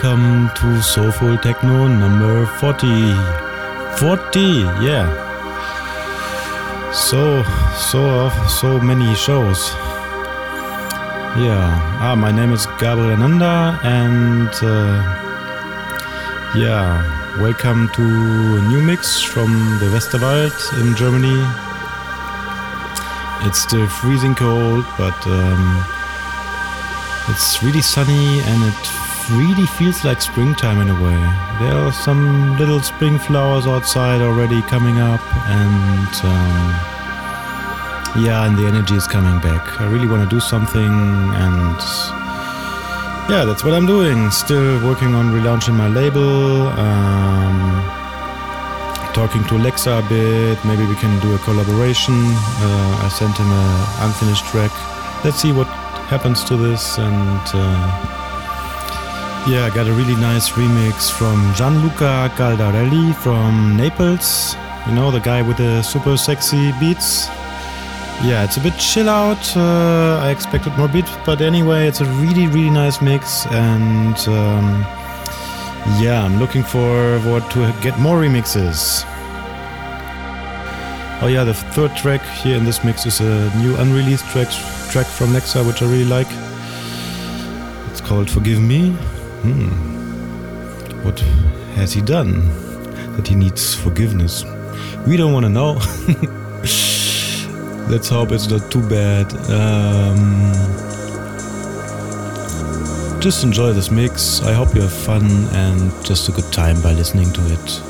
Welcome to Soulful Techno number 40. 40, yeah. So, so, so many shows. Yeah. Ah, my name is Gabriel Ananda, and uh, yeah, welcome to a new mix from the Westerwald in Germany. It's still freezing cold, but um, it's really sunny and it really feels like springtime in a way. There are some little spring flowers outside already coming up, and um, yeah, and the energy is coming back. I really want to do something, and yeah, that's what I'm doing. Still working on relaunching my label. Um, talking to Lexer a bit. Maybe we can do a collaboration. Uh, I sent him an unfinished track. Let's see what happens to this and uh, yeah I got a really nice remix from Gianluca Caldarelli from Naples you know the guy with the super sexy beats yeah it's a bit chill out uh, I expected more beat but anyway it's a really really nice mix and um, yeah I'm looking forward to get more remixes Oh yeah, the third track here in this mix is a new unreleased track track from Lexer, which I really like. It's called "Forgive Me." Hmm. What has he done that he needs forgiveness? We don't want to know. Let's hope it's not too bad. Um, just enjoy this mix. I hope you have fun and just a good time by listening to it.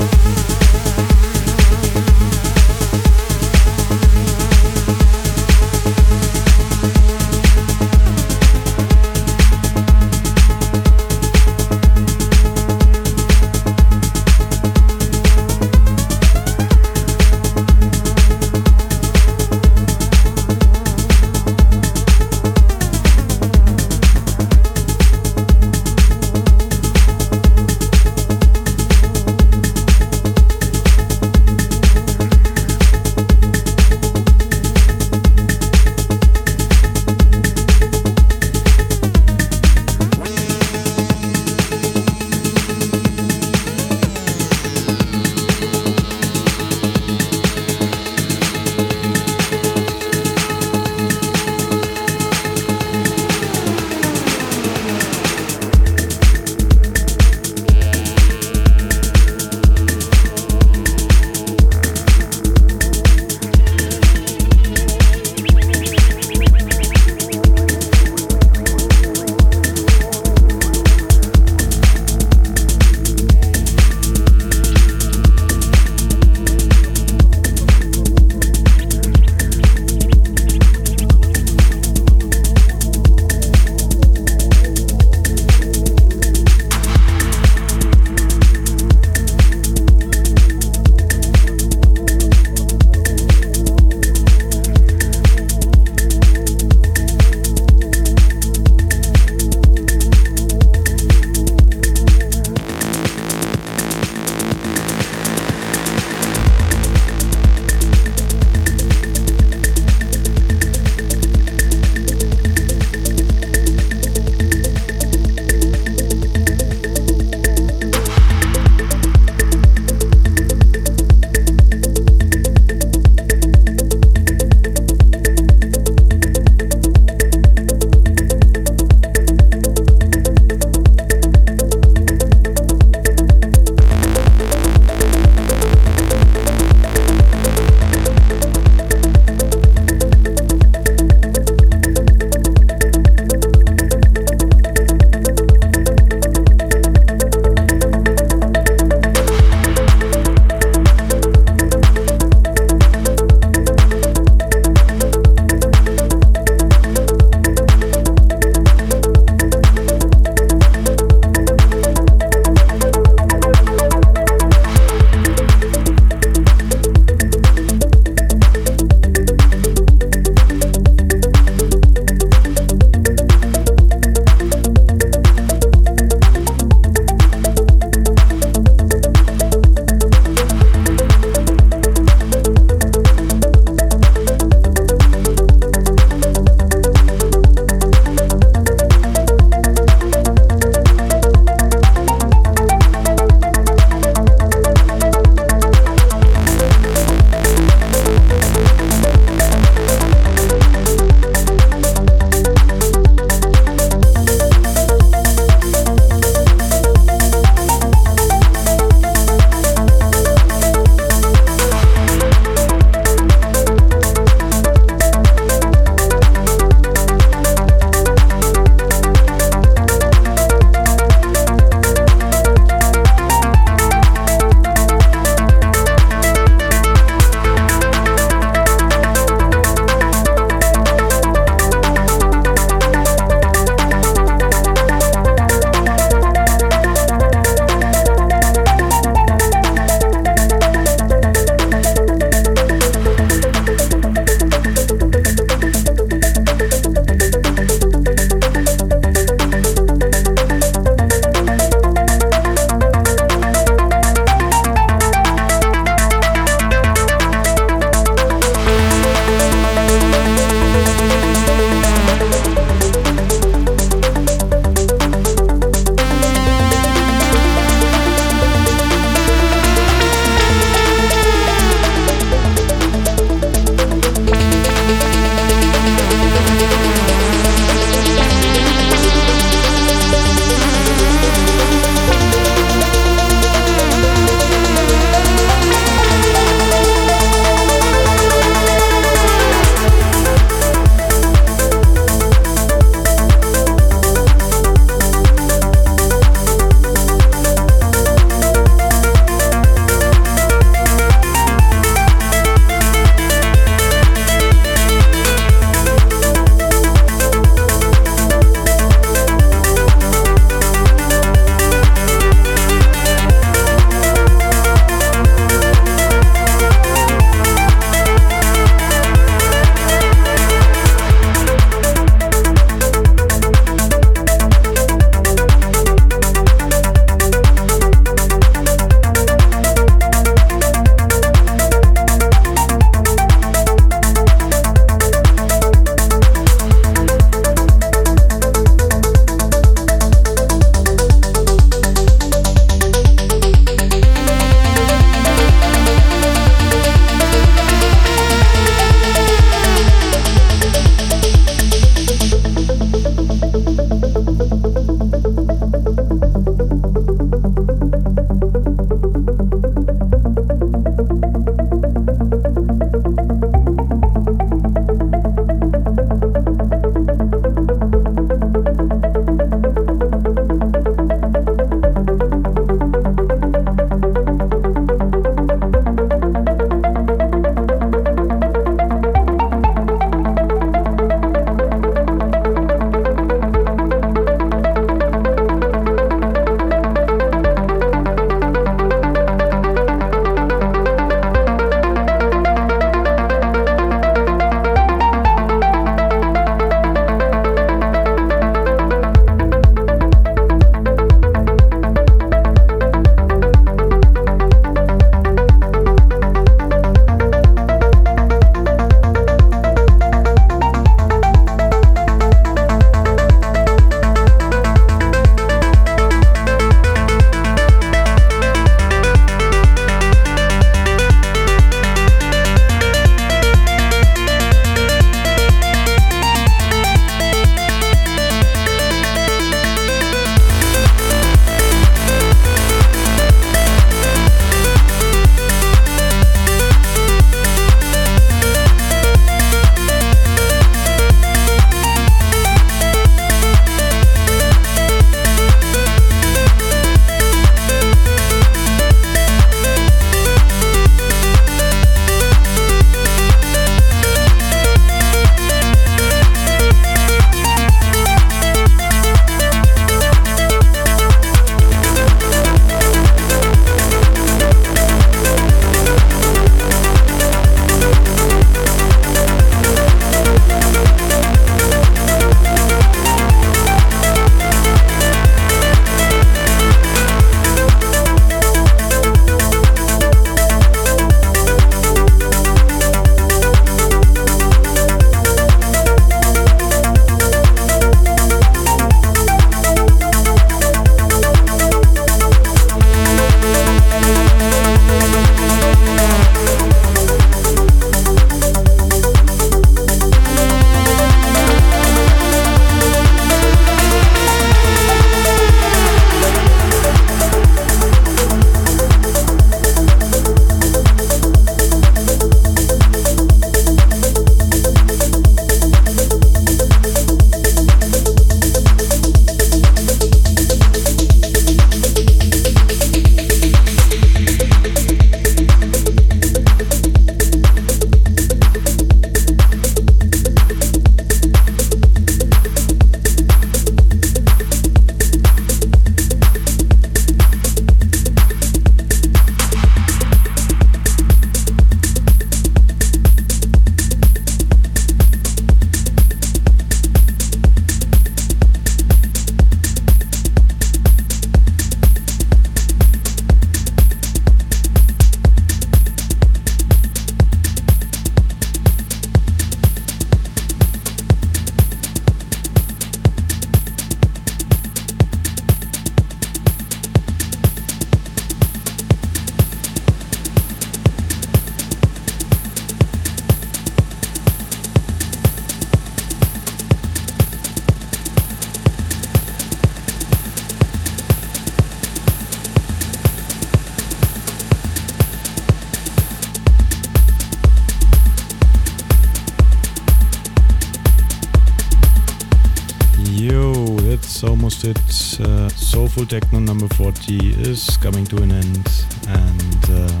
Techno number 40 is coming to an end, and uh,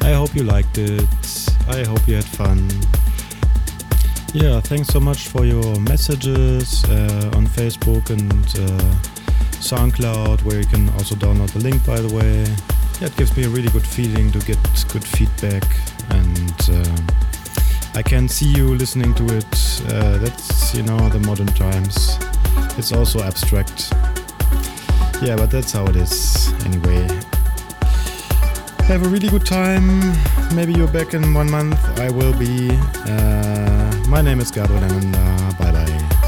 I hope you liked it. I hope you had fun. Yeah, thanks so much for your messages uh, on Facebook and uh, SoundCloud, where you can also download the link, by the way. Yeah, it gives me a really good feeling to get good feedback, and uh, I can see you listening to it. Uh, that's, you know, the modern times. It's also abstract. Yeah, but that's how it is, anyway. Have a really good time. Maybe you're back in one month. I will be. Uh, my name is Gabriel and uh, bye bye.